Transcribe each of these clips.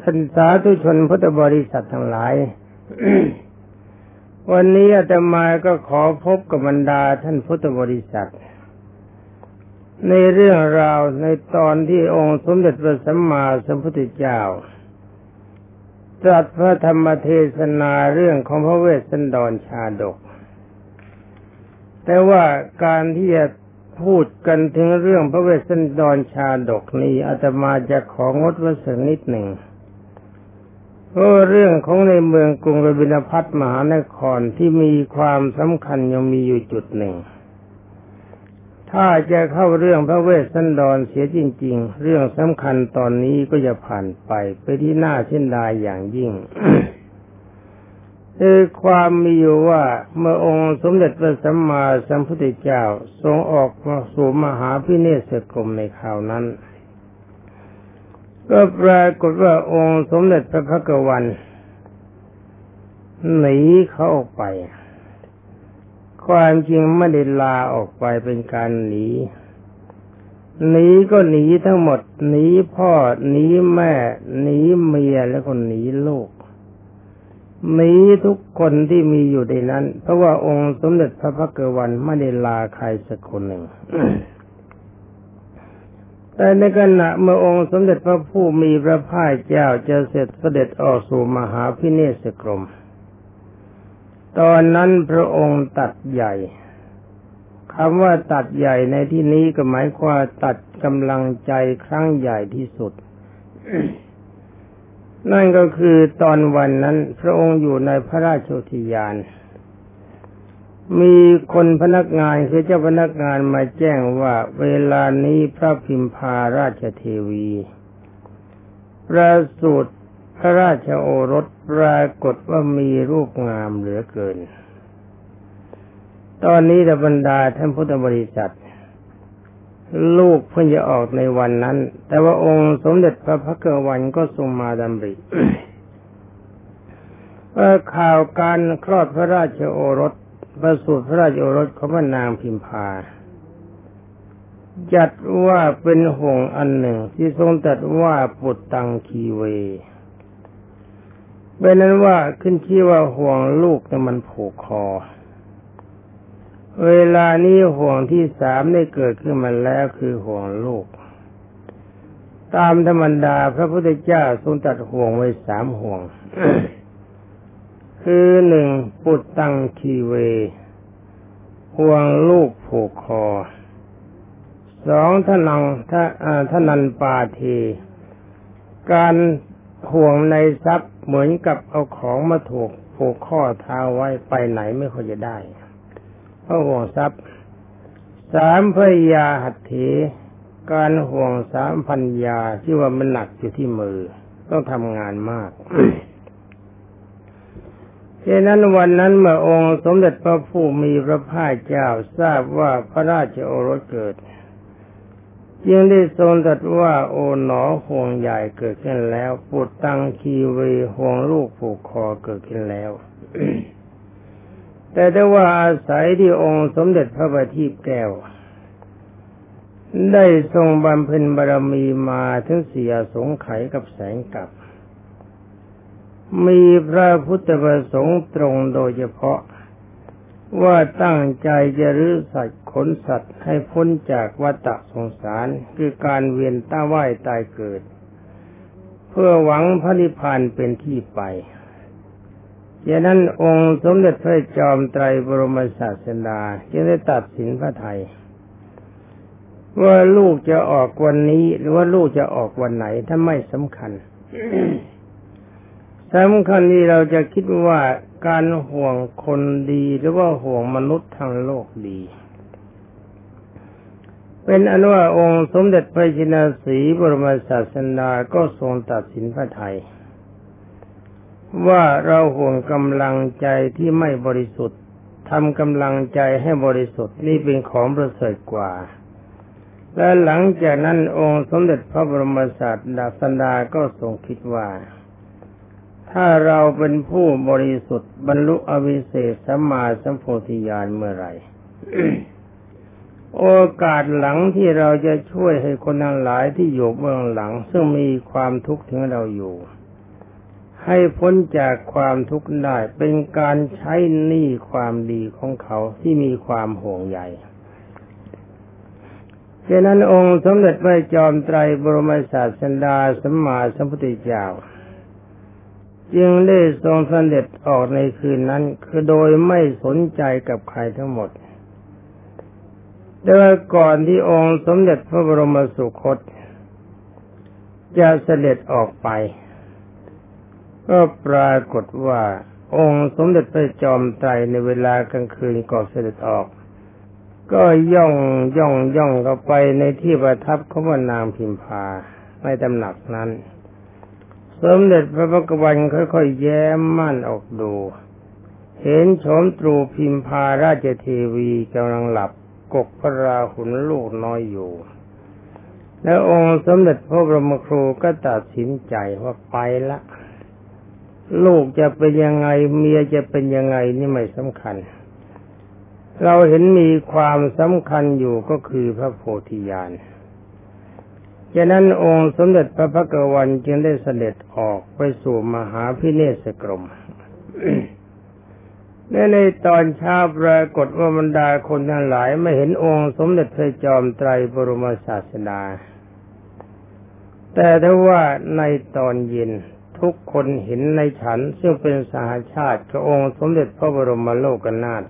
ท่านสาธุชนพุทธบริษัททั้งหลาย วันนี้อาตมาก็ขอพบกับบรรดาท่านพุทธบริษัท ในเรื่องราวในตอนที่องค์สมเด็จพระสัมมาสัมพุทธเจ้าตรัสพระธรรมเทศนาเรื่องของพระเวสสันดรชาดก แต่ว่าการที่จะ พูดกันถึงเรื่องพระเวสสันดรชาดกนี้อาตมาจะของดไว้สักนิดหนึ่งเพราะเรื่องของในเมืองกรุงรบินพัทมหานครที่มีความสำคัญยังมีอยู่จุดหนึ่ง ถ้าจะเข้าเรื่องพระเวสสันดรเสียจริง ๆ เรื่องสำคัญตอนนี้ก็จะผ่านไปไปที่หน้าเช่นดายอย่างยิ่ง คือความมีอยู่ว่าเมื่อองค์สมเด็จพระสัมมาสัมพุทธเจ้าทรงออกมาสู่มหาพิเนศกรมในคราวนั้น ก็ปรากฏว่าองค์สมเด็จพระพักวันหนีเขาออกไป ความจริงไม่ได้ลาออกไปเป็นการหนีหนีก็หนีทั้งหมดหนีพ่อหนีแม่หนีเมียแล้วก็หนีลูก มีทุกคนที่มีอยู่ในนั้น เพราะว่าองค์สมเด็จพระพักวันไม่ได้ลาใครสักคนหนึ่ง แต่ในขณะเมื่อองค์สมเด็จพระผู้มีพระภาคเจ้าจะเสร็จเสด็จออกสู่มหาพิเนศกรม ตอนนั้นพระองค์ตัดใหญ่คำว่าตัดใหญ่ในที่นี้ก็หมายความตัดกำลังใจครั้งใหญ่ที่สุด นั่นก็คือตอนวันนั้นพระองค์อยู่ในพระราชโอทยาน มีคนพนักงานคือเจ้าพนักงานมาแจ้งว่าเวลานี้พระพิมพาราชเทวีประสูตรพระราชโอรสปรากฏว่ามีรูปงามเหลือเกิน ตอนนี้บรรดาท่านพุทธบริษัท ลูกเพิ่งจะออกในวันนั้น แต่ว่าองค์สมเด็จพระพักวันก็ทรงมาดำริว่าข่าวการคลอดพระราชโอรสประสูติพระราชโอรสของพระนางพิมพาจัดว่าเป็นห่วงอันหนึ่งที่ทรงตัดว่าปุตตังคีเวเป็นนั้นว่าขึ้นชื่อว่าห่วงลูกแต่มันผูกคอ เวลานี้ห่วงที่สามได้เกิดขึ้นมาแล้วคือห่วงลูก ตามธรรมดาพระพุทธเจ้าทรงตัดห่วงไว้สามห่วง คือหนึ่งปุตตังคีเว ห่วงลูกผูกคอสองทนังทนันปาเท การห่วงในทรัพย์เหมือนกับเอาของมาถูกผูกข้อเท้าไว้ไปไหนไม่ค่อยจะได้ เพราะห่วงทรัพย์สามพยาหัตถีการห่วงสามพันยาที่ว่ามันหนักอยู่ที่มือ ต้องทำงานมากฉะนั้นวันนั้นเมื่อองค์สมเด็จพระผู้มีพระภาคเจ้าทราบว่าพระราชโอรสเกิดจึงได้ทรงตรัสว่าโอ๋หนอห่วงใหญ่เกิดขึ้นแล้ว ปุตตังคีเวห่วงลูกผูกคอเกิดขึ้นแล้ว แต่ได้ว่าอาศัยที่องค์สมเด็จพระบัณฑิตแก้ว ได้ทรงบำเพ็ญบารมีมาถึงเสียสงไขกับแสงกับ มีพระพุทธประสงค์ตรงโดยเฉพาะว่าตั้งใจจะรื้อสัตว์ขนสัตว์ให้พ้นจากวัฏสงสารคือการเวียนต้าว่ายตายเกิด เพื่อหวังพระนิพพานเป็นที่ไป อย่างนั้นองค์สมเด็จพระจอมไตรบรมศาสดาจึงได้ตัดสินพระไทยว่าลูกจะออกวันนี้หรือว่าลูกจะออกวันไหนถ้าไม่สำคัญสำคัญที่เราจะคิดว่าการห่วงคนดีหรือว่าห่วงมนุษย์ทางโลกดี เป็นอนุว่าองค์สมเด็จพระจินสีบรมศาสดาก็ทรงตัดสินพระไทย ว่าเราห่วงกำลังใจที่ไม่บริสุทธิ์ทำกำลังใจให้บริสุทธิ์นี่เป็นของประเสริฐกว่า และหลังจากนั้นองค์สมเด็จพระบรมศาสดาสันดาก็ทรงคิดว่า ถ้าเราเป็นผู้บริสุทธิ์บรรลุอวิเศษสัมมาสัมโพธิญาณเมื่อไรโอกาสหลังที่เราจะช่วยให้คนทั้งหลายที่อยู่เบื้องหลัง ซึ่งมีความทุกข์ถึงเราอยู่ ให้พ้นจากความทุกข์ได้เป็นการใช้หนี้ความดีของเขาที่มีความห่วงใยฉะนั้นองค์สมเด็จพระจอมไตรบรมศาสดาสัมมาสัมพุทธเจ้า จึงได้ทรงสเสด็จออกในคืนนั้น คือโดยไม่สนใจกับใครทั้งหมดแต่ก่อนที่องค์สมเด็จพระบรมสุคตจะเสด็จออกไป ก็ปรากฏว่า องค์สมเด็จพระจอมไตรในเวลากลางคืนก่อนเสด็จออก ก็ย่องย่องย่องเข้าไปในที่ประทับของพระนางพิมพาในตำหนักนั้น สมเด็จพระพุทธวันค่อยๆแย้มม่นออกดู เห็นโฉมตรูพิมพาราชเทวีกำลังหลับกกพระราหุลลูกน้อยอยู่ แล้วองค์สมเด็จพระบรมครูก็ตัดสินใจว่าไปละ ลูกจะเป็นยังไงเมียจะเป็นยังไงนี่ไม่สำคัญ เราเห็นมีความสำคัญอยู่ก็คือพระโพธิญาณฉะนั้นองค์สมเด็จพระพักวันจึงได้เสด็จออกไปสู่มหาพิเนศกรมในในตอนเช้าปรากฏว่าบรรดาคนทั้งหลายไม่เห็นองค์สมเด็จพระจอมไตรบรมศาสดาแต่ถ้าว่าในตอนเย็น ทุกคนเห็นในฉัน ซึ่งเป็นสหาชาติกับองค์สมเด็จพระบรมโลกนาถ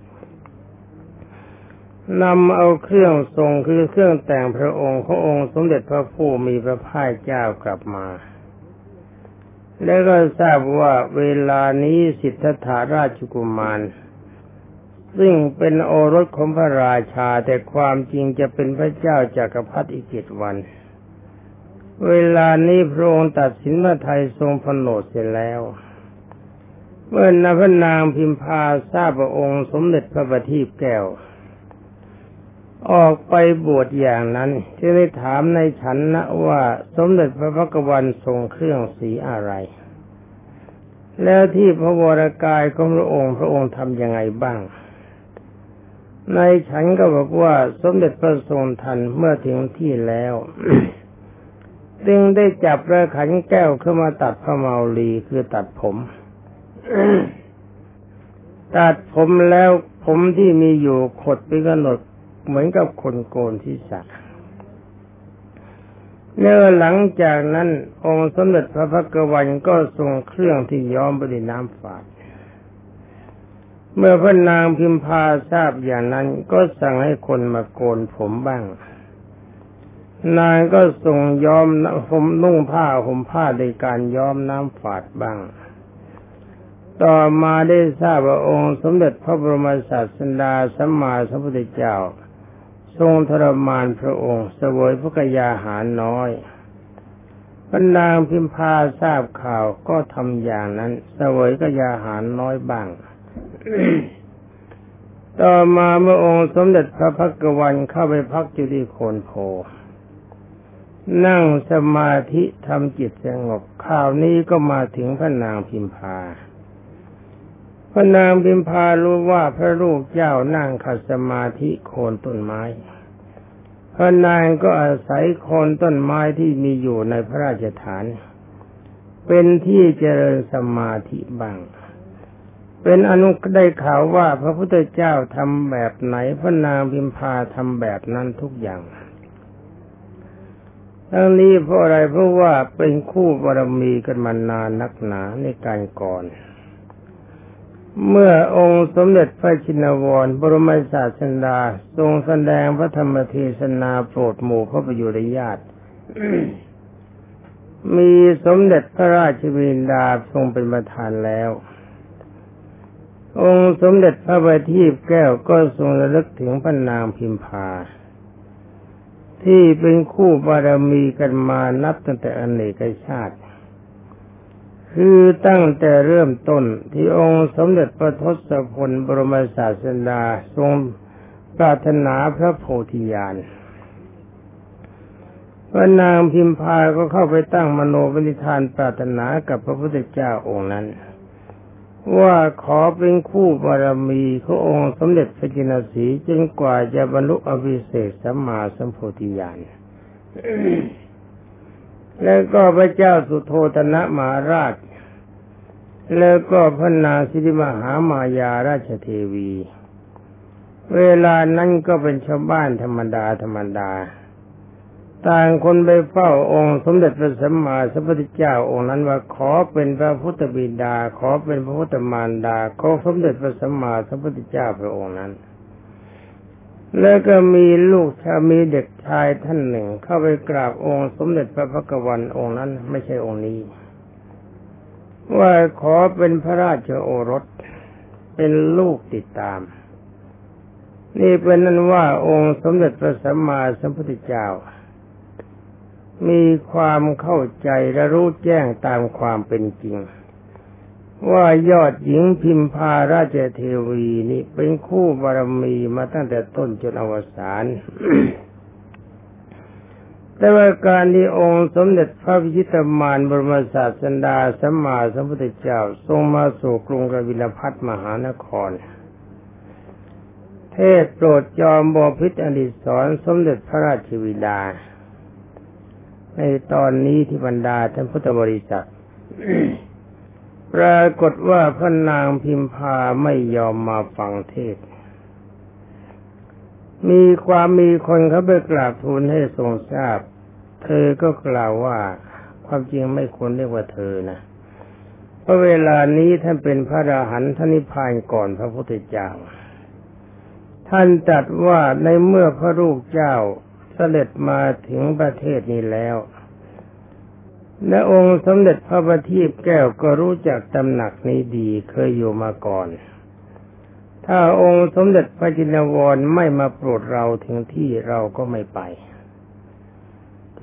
นำเอาเครื่องทรงคือเครื่องแต่งพระองค์ขององค์สมเด็จพระผู้มีพระภาคเจ้ากลับมา แล้วก็ทราบว่าเวลานี้สิทธัตถาราชกุมาร ซึ่งเป็นโอรสของพระราชาแต่ความจริงจะเป็นพระเจ้าจากักรพรรดิอีกเจ็ดวัน เวลานี้พระองค์ตัดสินพระไทยทรงพโนดเสร็จแล้ว เมื่อนพนางพิมพาทราบพระองค์สมเด็จพระบัณฑิตแก้ว ออกไปบวชอย่างนั้นที่ได้ถามในฉันนะว่าสมเด็จพระพักวันทรงเครื่องสีอะไร แล้วที่พระวรากายของพระองค์พระองค์ทำยังไงบ้างในฉันก็บอกว่าสมเด็จพระทรงทันเมื่อถึงที่แล้ว จึงได้จับพระขันแก้วขึ้นมาตัดพระเมาลีคือตัดผม ตัดผมแล้วผมที่มีอยู่ขดไปกำหนดเหมือนกับคนโกนที่สักเนื่อหลังจากนั้น องค์สมเด็จพระพักวันก็ทรงเครื่องที่ย้อมไปด้วยน้ำฝาด เมื่อพระนางพิมพาทราบอย่างนั้นก็สั่งให้คนมาโกนผมบ้าง นางก็ทรงย้อมผมนุ่งผ้าห่มผ้าในการย้อมน้ำฝาดบ้าง ต่อมาได้ทราบว่าองค์ สมเด็จพระบรมศาสดาสัมมาสัมพุทธเจ้า ทรงทรมานพระองค์เสวยพระกยาหารน้อยพระนางพิมพาทราบข่าวก็ทำอย่างนั้นเสวยกยาหารน้อยบ้างต่อมาเมื่อองค์สมเด็จพระพักวันเข้าไปพักอยู่ที่โคนโพ นั่งสมาธิทำจิตสงบข่าวนี้ก็มาถึงพระนางพิมพาพระนางพิมพารู้ว่าพระลูกเจ้านั่งขัดสมาธิโคนต้นไม้ พระนางก็อาศัยโคนต้นไม้ที่มีอยู่ในพระราชฐาน เป็นที่เจริญสมาธิบ้าง เป็นอนุได้ข่าวว่าพระพุทธเจ้าทำแบบไหน พระนางพิมพาทำแบบนั้นทุกอย่าง ทั้งนี้เพราะอะไรเพราะว่าเป็นคู่บารมีกันมานานนักหนาในการก่อน เมื่อองค์สมเด็จพระชินวร บรมศาสดาทรงแสดงพระธรรมเทศนาโปรดหมู่พระประยุรญาติมีสมเด็จพระราชวินดาทรงเป็นประธานแล้ว องค์สมเด็จพระบัณฑิตแก้วก็ทรงระลึกถึงพระนางพิมพา ที่เป็นคู่บารมีกันมานับตั้งแต่อเนกชาติ คือตั้งแต่เริ่มต้นที่องค์สมเด็จพระทศพลบรมศาสดาทรงปรารถนาพระโพธิญาณพระนางพิมพาก็เข้าไปตั้งมโนวินิธานปรารถนากับพระพุทธเจ้าองค์นั้น ว่าขอเป็นคู่บารมีขององค์สมเด็จพระจินสีจนกว่าจะบรรลุอภิเศษสัมมาสัมโพธิญาณแล้วก็พระเจ้าสุโธธนะมหาราช แล้วก็พระนางสิริมหามายาราชเทวี เวลานั้นก็เป็นชาวบ้านธรรมดาธรรมดา ต่างคนไปเฝ้าองค์สมเด็จพระสัมมาสัมพุทธเจ้าองค์นั้นว่าขอเป็นพระพุทธบิดา ขอเป็นพระพุทธมารดาขอสมเด็จพระสัมมาสัมพุทธเจ้าพระองค์นั้น แล้วก็มีลูกชามีเด็กชายท่านหนึ่ง เข้าไปกราบองค์สมเด็จพระพักวันองค์นั้นไม่ใช่องค์นี้ ว่าขอเป็นพระราชโอรสเป็นลูกติดตาม นี่เป็นนั้นว่าองค์สมเด็จพระสัมมาสัมพุทธเจ้า มีความเข้าใจและรู้แจ้งตามความเป็นจริง ว่ายอดหญิงพิมพาราชเทวีนี่เป็นคู่บารมีมาตั้งแต่ต้นจนอวสานแต่ว่าการที่องค์สมเด็จพระพิชิตมารบรมศาสดาสัมมาสัมพุทธเจ้าทรงมาสู่กรุงกบิลพัทมหานคร เทศโปรดจอมบอพิษอดิศรสมเด็จพระราชวิดา ในตอนนี้ที่บรรดาท่านพุทธบริษัทปรากฏว่าพระนางพิมพาไม่ยอมมาฟังเทศ มีความมีคนเขาไปกราบทูลให้ทรงทราบ เธอก็กล่าวว่าความจริงไม่ควรเรียกว่าเธอนะ เพราะเวลานี้ท่านเป็นพระราหันท่านนิพพานก่อนพระพุทธเจ้า ท่านตรัสว่าในเมื่อพระลูกเจ้า เสด็จมาถึงประเทศนี้แล้ว และองค์สมเด็จพระบัณฑิตแก้วก็รู้จักตำหนักนี้ดีเคยอยู่มาก่อน ถ้าองค์สมเด็จพระจินวรไม่มาโปรดเราถึงที่เราก็ไม่ไป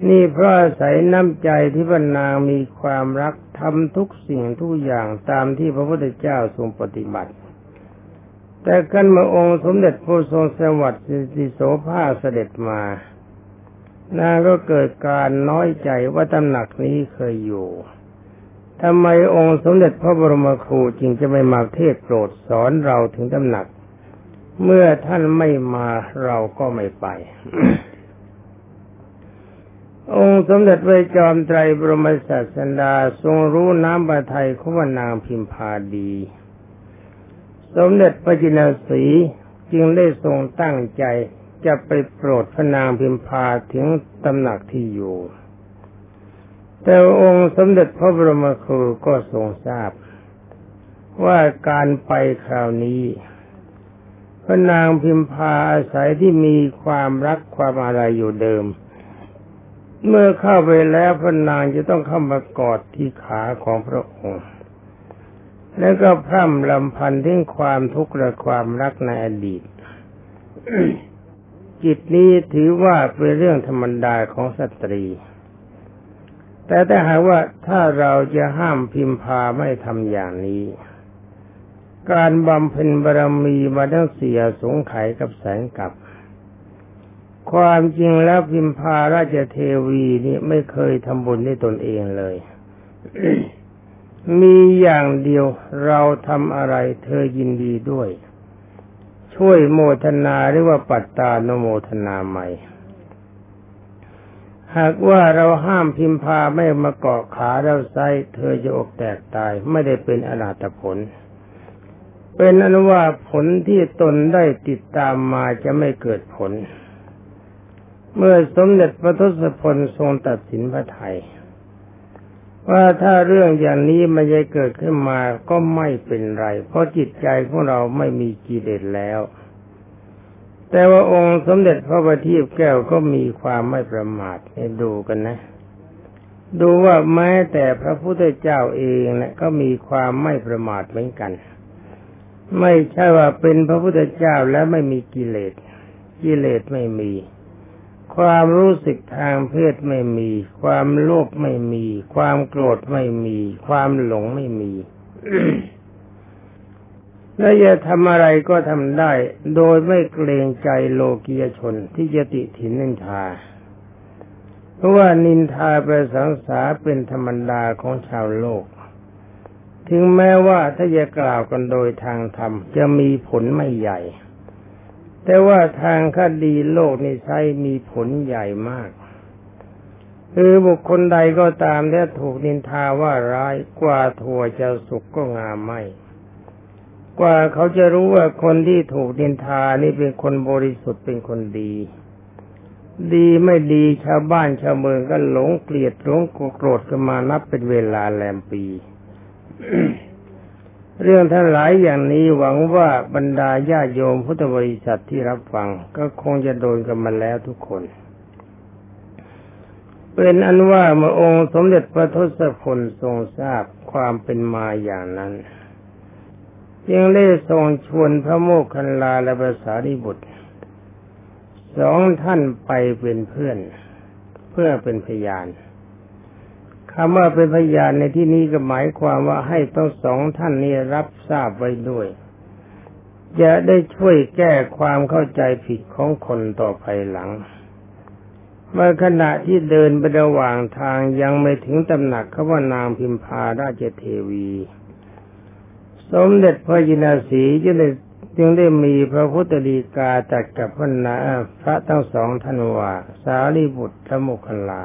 นี่เพราะอาศัยน้ำใจที่พระนางมีความรักทำทุกสิ่งทุกอย่างตามที่พระพุทธเจ้าทรงปฏิบัติแต่กันมาองค์สมเด็จพระทรงสวัสดิ์สิโสภาเสด็จมา นางก็เกิดการน้อยใจว่าตำหนักนี้เคยอยู่ทำไมองค์สมเด็จพระบรมครูจึงจะไม่มาเทศโปรดสอนเราถึงตำหนัก เมื่อท่านไม่มาเราก็ไม่ไป องค์สมเด็จพระจอมไตรบรมศาสดาทรงรู้น้ำบาไทยขวนางพิมพาดี สมเด็จพระจินสีจึงได้ทรงตั้งใจ จะไปโปรดพระนางพิมพาถึงตำหนักที่อยู่ แต่องค์สมเด็จพระบรมครูก็ทรงทราบ ว่าการไปคราวนี้พระนางพิมพาอาศัยที่มีความรักความอะไรอยู่เดิม เมื่อเข้าไปแล้วพระนางจะต้องเข้ามากอดที่ขาของพระองค์ แล้วก็พร่ำลำพันถึงความทุกข์และความรักในอดีต จิตนี้ถือว่าเป็นเรื่องธรรมดาของสตรี แต่ถ้าหากว่าถ้าเราจะห้ามพิมพาไม่ทำอย่างนี้ การบำเพ็ญบารมีมาทั้งเสียสงไขกับแสงกับความจริงแล้วพิมพาราชเทวีนี่ไม่เคยทำบุญด้วยตนเองเลย มีอย่างเดียวเราทำอะไรเธอยินดีด้วย ช่วยโมทนาหรือว่าปัตตานโมทนาใหม่ หากว่าเราห้ามพิมพาไม่มาเกาะขาเราไซเธอจะอกแตกตายไม่ได้เป็นอนาตผล เป็นอนุว่าผลที่ตนได้ติดตามมาจะไม่เกิดผล เมื่อสมเด็จพระทศพลทรงตัดสินพระไทย ว่าถ้าเรื่องอย่างนี้มันจะเกิดขึ้นมาก็ไม่เป็นไร เพราะจิตใจของเราไม่มีกิเลสแล้ว แต่ว่าองค์สมเด็จพระบัณฑิตแก้วก็มีความไม่ประมาทให้ดูกันนะ ดูว่าแม้แต่พระพุทธเจ้าเองนะก็มีความไม่ประมาทเหมือนกัน ไม่ใช่ว่าเป็นพระพุทธเจ้าแล้วไม่มีกิเลส กิเลสไม่มี ความรู้สึกทางเพศไม่มี ความโลภไม่มี ความโกรธไม่มี ความหลงไม่มีและจะทำอะไรก็ทำได้ โดยไม่เกรงใจโลกียชนที่จะติถินนินทา เพราะว่านินทาไปสังสาเป็นธรรมดาของชาวโลก ถึงแม้ว่าถ้าจะกล่าวกันโดยทางธรรมจะมีผลไม่ใหญ่ แต่ว่าทางคดีโลกนี้ใช้มีผลใหญ่มากคือบุคคลใดก็ตามที่ถูกนินทาว่าร้ายกว่าถั่วจะสุกก็งามไม่ กว่าเขาจะรู้ว่าคนที่ถูกนินทานี่เป็นคนบริสุทธิ์เป็นคนดี ดีไม่ดีชาวบ้านชาวเมืองก็หลงเกลียดหลงโกรธกันมานับเป็นเวลาแลมปี เรื่องทั้งหลายอย่างนี้หวังว่าบรรดาญาโยมพุทธบริษัทที่รับฟัง ก็คงจะโดนกันมาแล้วทุกคน เป็นอันว่าเมื่อองค์สมเด็จพระทศพลทรงทราบความเป็นมาอย่างนั้นจึงได้ทรงชวนพระโมคคัลลาและภาษาริบุตรสองท่านไปเป็นเพื่อน เพื่อเป็นพยาน คำว่าเป็นพยานในที่นี้ก็หมายความว่าให้ต้องสองท่านนี้รับทราบไว้ด้วย จะได้ช่วยแก้ความเข้าใจผิดของคนต่อภายหลัง เมื่อขณะที่เดินไประหว่างทางยังไม่ถึงตำหนักเขาว่านางพิมพาราชเทวี สมเด็จพระยินาสีจึงได้จึงได้มีพระพุทธดีกาตัดกับพระนาพระทั้งสองท่านว่าสารีบุตรและโมคคลา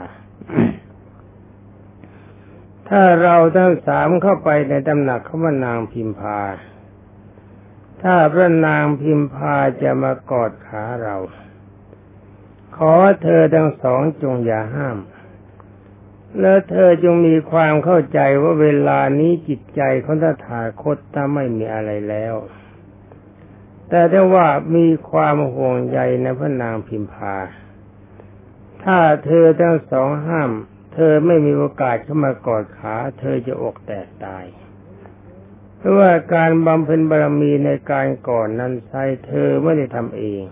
ถ้าเราทั้งสามเข้าไปในตำหนักเขาว่านางพิมพา ถ้าพระนางพิมพาจะมากอดขาเรา ขอเธอทั้งสองจงอย่าห้าม แล้วเธอจงมีความเข้าใจว่าเวลานี้จิตใจของตถาคตถ้าไม่มีอะไรแล้ว แต่ถ้าว่ามีความห่วงใยในพระนางพิมพา ถ้าเธอทั้งสองห้าม เธอไม่มีโอกาสเข้ามากอดขา เธอจะอกแตกตาย เพราะว่าการบำเพ็ญบารมีในการก่อนนั้นใช้เธอไม่ได้ทำเอง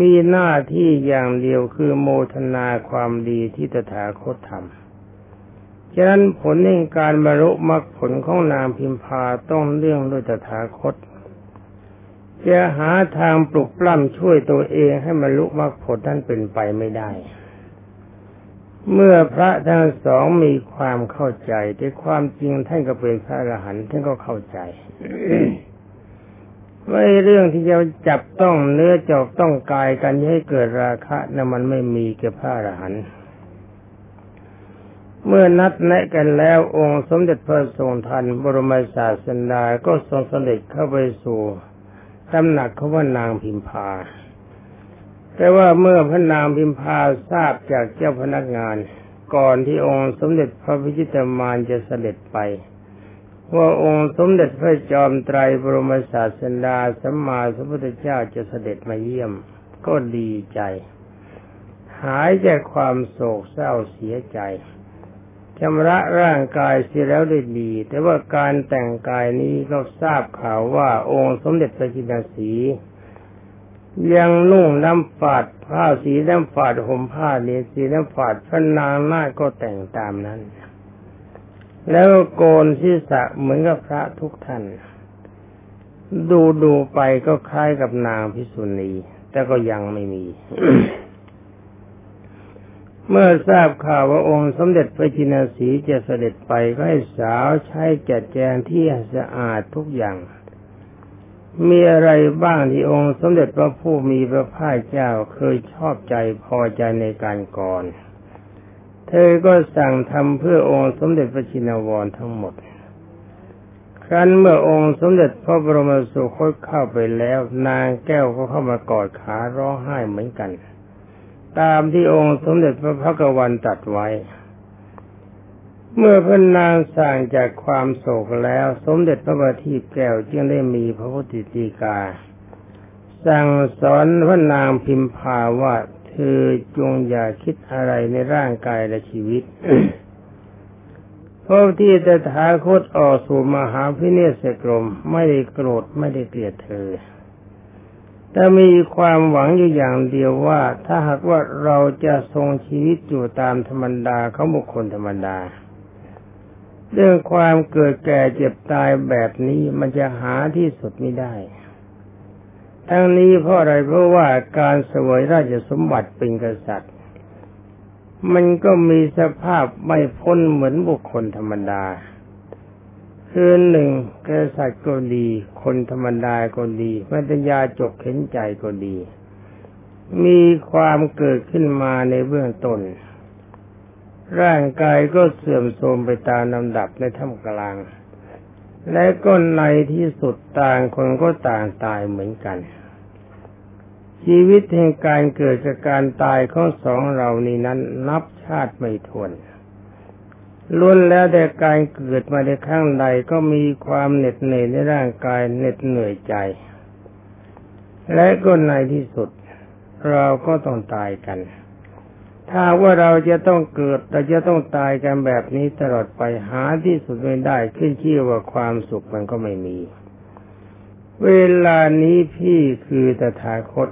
มีหน้าที่อย่างเดียวคือโมทนาความดีที่ตถาคตทำฉะนั้นผลในการบรรลุมรรคผลของนางพิมพาต้องเรื่องด้วยตถาคตจะหาทางปลุกปล้ำช่วยตัวเองให้บรรลุมรรคผลนั้นเป็นไปไม่ได้ เมื่อพระทั้งสองมีความเข้าใจแต่ความจริงท่านก็เป็นพระอรหันต์ท่านก็เข้าใจว่าเรื่องที่จะจับต้องเนื้อจอกต้องกายกันให้เกิดราคะนั้นมันไม่มีแก่พระอรหันต์เมื่อนัดแนะกันแล้วองค์สมเด็จพระทรงทันบรมศาสดาก็ทรงเสด็จเข้าไปสู่ตำหนักเขาว่านางพิมพา แต่ว่าเมื่อพระนางพิมพาทราบจากเจ้าพนักงาน ก่อนที่องค์สมเด็จพระพิจิตรมารจะเสด็จไป ว่าองค์สมเด็จพระจอมไตรบรมศาสดาสัมมาสัมพุทธเจ้าจะเสด็จมาเยี่ยม ก็ดีใจ หายจากความโศกเศร้าเสียใจชำระร่างกายเสียแล้วได้ดี แต่ว่าการแต่งกายนี้ก็ทราบข่าวว่าองค์สมเด็จพระจินสี ยังนุ่งน้ำฝาดผ้าสีน้ำฝาดห่มผ้าเนียสีน้ำฝาดพระนางนาก็แต่งตามนั้น แล้วโกนศีรษะเหมือนกับพระทุกท่าน ดูดูไปก็คล้ายกับนางพิสุณีแต่ก็ยังไม่มี เมื่อทราบข่าวว่าองค์สมเด็จพระจินสีจะเสด็จไปก็ให้สาวใช้จัดแจงที่สะอาดทุกอย่าง มีอะไรบ้างที่องค์สมเด็จพระผู้มีพระภาคเจ้าเคยชอบใจพอใจในการก่อน เธอก็สั่งทำเพื่อองค์สมเด็จพระชินวรทั้งหมด ครั้นเมื่อองค์สมเด็จพระบรมสุคตเข้าไปแล้ว นางแก้วก็เข้ามากอดขาร้องไห้เหมือนกัน ตามที่องค์สมเด็จพระพักวันตัดไว้ เมื่อพระนางสั่งจากความโศกแล้ว สมเด็จพระบัณฑิตแก้วจึงได้มีพระพุทธตีกา สั่งสอนพระนางพิมพาว่าเธอจงอย่าคิดอะไรในร่างกายและชีวิตเพราะที่ตถาคตออกสู่มหาพิเนศกรมไม่ได้โกรธไม่ได้เกลียดเธอ แต่มีความหวังอยู่อย่างเดียวว่าถ้าหากว่าเราจะทรงชีวิตอยู่ตามธรรมดาเขาบุคคลธรรมดา เรื่องความเกิดแก่เจ็บตายแบบนี้มันจะหาที่สุดไม่ได้ ทั้งนี้เพราะอะไรเพราะว่าการสวยราชสมบัติเป็นกษัตริย์ มันก็มีสภาพไม่พ้นเหมือนบุคคลธรรมดา คือหนึ่งกษัตริย์ก็ดี คนธรรมดาก็ดีมัตยาจกเข็นใจก็ดี มีความเกิดขึ้นมาในเบื้องต้น ร่างกายก็เสื่อมโทรมไปตามลำดับในท่ามกลาง และก็ในที่สุดต่างคนก็ต่างตายเหมือนกัน ชีวิตแห่งการเกิดจากการตายของสองเรานี้นั้นนับชาติไม่ทวนล้วนแล้วแต่การเกิดมาในข้างใดก็มีความเหน็ดเหนื่อยในร่างกายเหน็ดเหนื่อยใจ และก็ในที่สุด เราก็ต้องตายกัน ถ้าว่าเราจะต้องเกิดเราจะต้องตายกันแบบนี้ตลอดไปหาที่สุดไม่ได้ขึ้นชื่อว่าความสุขมันก็ไม่มี เวลานี้พี่คือตถาคต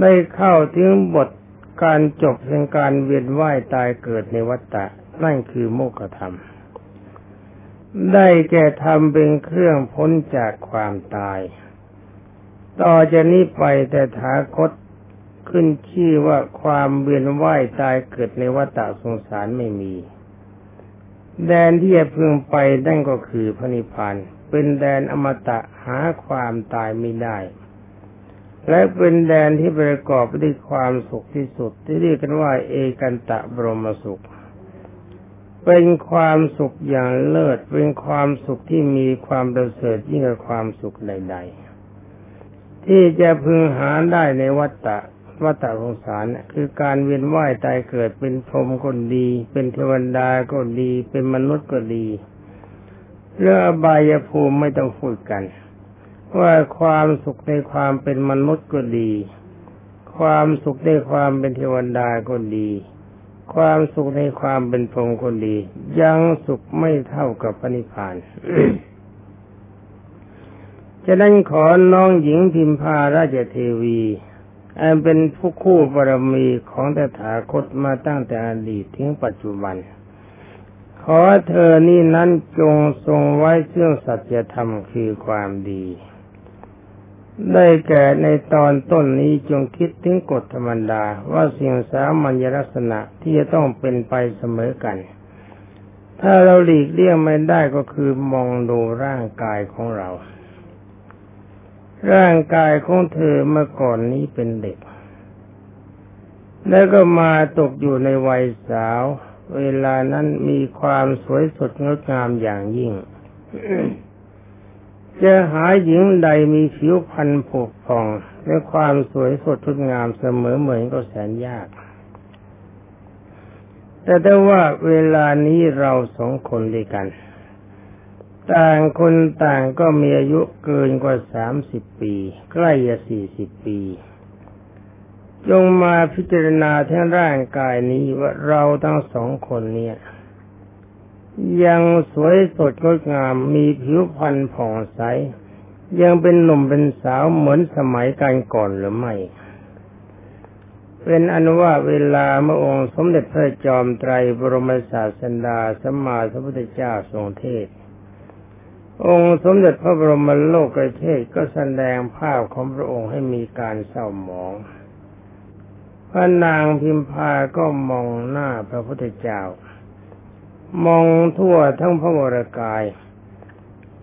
ได้เข้าถึงบทการจบเป็นการเวียนว่ายตายเกิดในวัฏฏะนั่นคือโมกขธรรม ได้แก่ทำเป็นเครื่องพ้นจากความตาย ต่อจากนี้ไปแต่ถาคต ขึ้นชื่อว่าความเวียนว่ายตายเกิดในวัฏฏะสงสารไม่มี แดนที่จะพึงไปนั่นก็คือพระนิพพานเป็นแดนอมตะหาความตายไม่ได้ และเป็นแดนที่ประกอบด้วยความสุขที่สุดที่เรียกกันว่า เอกันตะบรมสุข เป็นความสุขอย่างเลิศเป็นความสุขที่มีความประเสริฐยิ่งกว่าความสุขใด ๆ ที่จะพึงหาได้ในวัฏฏะ วัฏสงสารคือการเวียนว่ายตายเกิดเป็นพรหมก็ดี เป็นเทวดาก็ดี เป็นมนุษย์ก็ดีเรื่องอบายภูมิไม่ต้องพูดกัน ว่าความสุขในความเป็นมนุษย์ก็ดี ความสุขในความเป็นเทวดาก็ดี ความสุขในความเป็นพรหมก็ดี ยังสุขไม่เท่ากับพระนิพพานจะนั้นขอน้องหญิงพิมพาราชเทวี อันเป็นผู้คู่บารมีของตถาคตมาตั้งแต่อดีตถึงปัจจุบัน ขอเธอนี่นั้นจงทรงไว้เรื่องสัจธรรมคือความดี ได้แก่ในตอนต้นนี้จงคิดถึงกฎธรรมดา ว่าสิ่งสามัญลักษณะที่จะต้องเป็นไปเสมอกัน ถ้าเราหลีกเลี่ยงไม่ได้ก็คือมองดูร่างกายของเรา ร่างกายของเธอเมื่อก่อนนี้เป็นเด็ก แล้วก็มาตกอยู่ในวัยสาว เวลานั้นมีความสวยสดงดงามอย่างยิ่ง จะหาหญิงใดมีผิวพรรณผุผ่อง และความสวยสดงดงามเสมอเหมือนก็แสนยาก แต่ถ้าว่าเวลานี้เราสองคนด้วยกัน ต่างคนต่างก็มีอายุเกินกว่าสามสิบปี ใกล้จะสี่สิบปีจงมาพิจารณาทั้งร่างกายนี้ว่าเราทั้งสองคนเนี่ย ยังสวยสดงดงามมีผิวพรรณผ่องใส ยังเป็นหนุ่มเป็นสาวเหมือนสมัยการก่อนหรือไม่เป็นอนุว่าเวลาเมื่อองค์สมเด็จพระจอมไตรบรมศาสดาสัมมาสัมพุทธเจ้าทรงเทศ องค์สมเด็จพระบรมโลกเทศก็แสดงภาพของพระองค์ให้มีการเศร้าหมอง พระนางพิมพาก็มองหน้าพระพุทธเจ้า มองทั่วทั้งพระวรกาย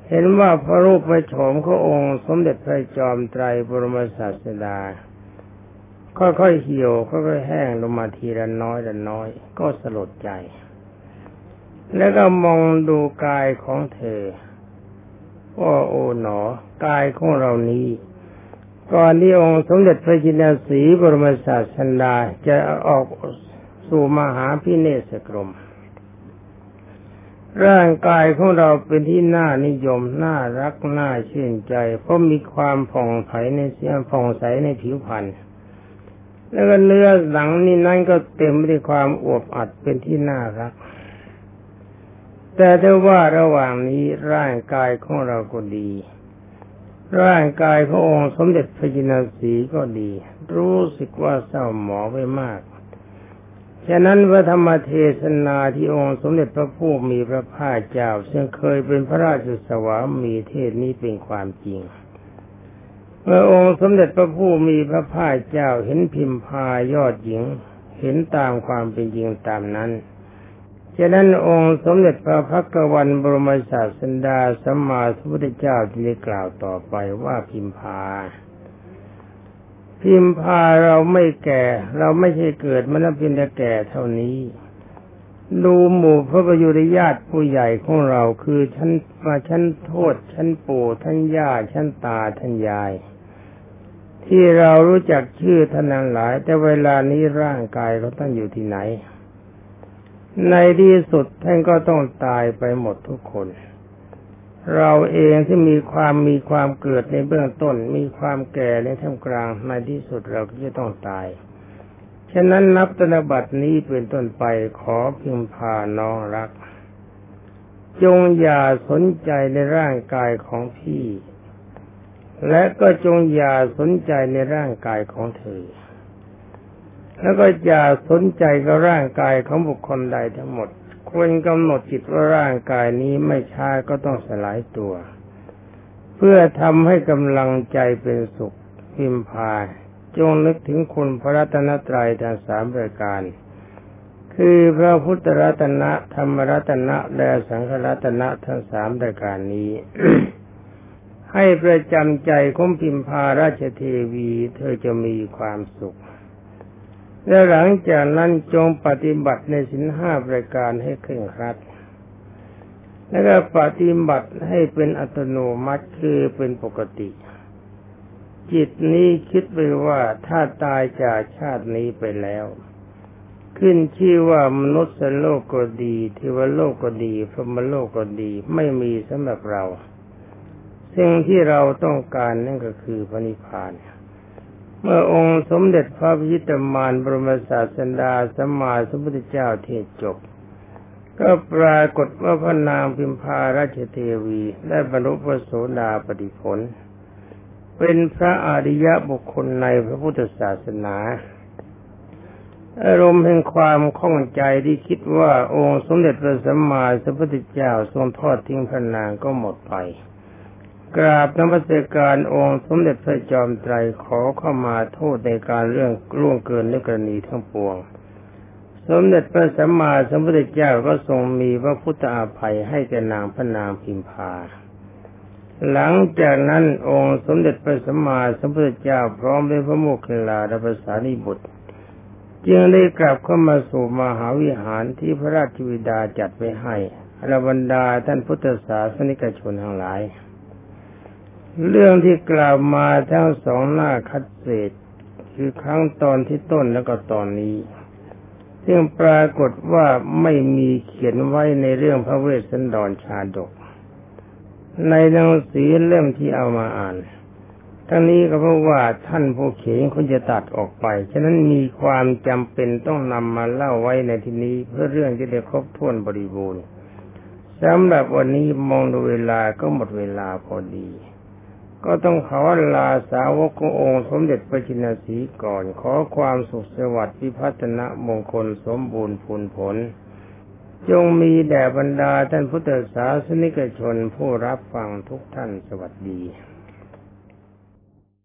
เห็นว่าพระรูปพระโฉมขององค์สมเด็จพระจอมไตรบรมศาสดา ค่อยๆเหี่ยวค่อยๆแห้งลงมาทีละน้อยละน้อย ก็สลดใจ แล้วก็มองดูกายของเธอ ว่าโอ๋หนอกายของเรานี้ก่อนที่องค์สมเด็จพระจินสีบรมศาสดาจะออกสู่มหาพิเนศกรม ร่างกายของเราเป็นที่น่านิยมน่ารักน่าชื่นใจ เพราะมีความผ่องใสในเสียงผ่องใสในผิวพรรณแล้วก็เนื้อหลังนี่นั่นก็เต็มไปด้วยความอวบอัดเป็นที่น่ารัก แต่ถ้าว่าระหว่างนี้ร่างกายของเราก็ดี ร่างกายขององค์สมเด็จพระจินสีก็ดี รู้สึกว่าเศร้าหมองไปมาก ฉะนั้นพระธรรมเทศนาที่องค์สมเด็จพระผู้มีพระภาคเจ้า ซึ่งเคยเป็นพระราชสวามีเทศนี้เป็นความจริงเมื่อองค์สมเด็จพระผู้มีพระภาคเจ้าเห็นพิมพายอดหญิง เห็นตามความเป็นจริงตามนั้น ฉะนั้นองค์สมเด็จพระพักวันบรมศาสดาสัมมาสัมพุทธเจ้าที่ได้กล่าวต่อไปว่าพิมพา พิมพาเราไม่แก่ เราไม่ใช่เกิดมันเพียงแต่แก่เท่านี้ดูหมู่พระประยุรญาติผู้ใหญ่ของเราคือชั้นมาชั้นโทษชั้นปู่ท่านย่าชั้นตาท่านยาย ที่เรารู้จักชื่อท่านนั้นหลาย แต่เวลานี้ร่างกายเขาท่านอยู่ที่ไหน ในที่สุดท่านก็ต้องตายไปหมดทุกคน เราเองที่มีความมีความเกิดในเบื้องต้น มีความแก่ในท่ามกลาง ในที่สุดเราก็จะต้องตาย ฉะนั้นนับตนบัตินี้เป็นต้นไปขอพิมพาน้องรัก จงอย่าสนใจในร่างกายของพี่ และก็จงอย่าสนใจในร่างกายของเธอ แล้วก็อย่าสนใจกับร่างกายของบุคคลใดทั้งหมด ควรกำหนดจิตว่าร่างกายนี้ไม่ช้าก็ต้องสลายตัว เพื่อทำให้กำลังใจเป็นสุขพิมพาจงนึกถึงคุณพระรัตนตรัยทั้งสามรายการ คือพระพุทธรัตนะธรรมรัตนะและสังฆรัตนะทั้งสามรายการนี้ ให้ประจำใจของพิมพาราชเทวี เธอจะมีความสุข และหลังจากนั้นจงปฏิบัติในสินห้าประการให้เคร่งครัด แล้วก็ปฏิบัติให้เป็นอัตโนมัติคือเป็นปกติ จิตนี้คิดไปว่าถ้าตายจากชาตินี้ไปแล้ว ขึ้นชื่อว่ามนุษย์โลกก็ดีเทวโลกก็ดีพรหมโลกก็ดี ไม่มีสำหรับเรา สิ่งที่เราต้องการนั่นก็คือพระนิพพานเเมื่อองค์สมเด็จพระพิจิตรมารบรมศาสดาสมมาสมพุทธเจ้าเทศจบ ก็ปรากฏว่าพระนางพิมพาราชเทวีได้บรรลุพระโสดาปฏิผล เป็นพระอริยบุคคลในพระพุทธศาสนาอารมณ์แห่งความข้องใจที่คิดว่าองค์สมเด็จพระสัมมาสัมพุทธเจ้าทรงทอดทิ้งพระนางก็หมดไป กราบนมัสการองค์สมเด็จพระจอมไตรขอเข้ามาโทษในการเรื่องล่วงเกินในกรณีทั้งปวง สมเด็จพระสัมมาสัมพุทธเจ้าก็ทรงมีพระพุทธอาภัยให้แก่นางพระนางพิมพา หลังจากนั้นองค์สมเด็จพระสัมมาสัมพุทธเจ้าพร้อมด้วยพระโมคคัลลาและภาษานิบุตรจึงได้กลับเข้ามาสู่มหาวิหารที่พระราชวิดาจัดไว้ให้อรบรรดาท่านพุทธศาสนิกชนทั้งหลาย เรื่องที่กล่าวมาทั้งสองหน้าคัดเศษ คือครั้งตอนที่ต้นแล้วก็ตอนนี้ ซึ่งปรากฏว่าไม่มีเขียนไว้ในเรื่องพระเวสสันดรชาดก ในหนังสือเล่มที่เอามาอ่าน ทั้งนี้ก็เพราะว่าท่านผู้เขียนเขาจะตัดออกไป ฉะนั้นมีความจำเป็นต้องนำมาเล่าไว้ในที่นี้เพื่อเรื่องจะได้ครบถ้วนบริบูรณ์สำหรับวันนี้มองดูเวลาก็หมดเวลาพอดี ก็ต้องขอลาสาวกขององค์สมเด็จพระจินสีก่อน ขอความสุขสวัสดิ์พิพัฒนะมงคลสมบูรณ์ผลผล จงมีแด่บรรดาท่านพุทธศาสนิกชนผู้รับฟังทุกท่านสวัสดี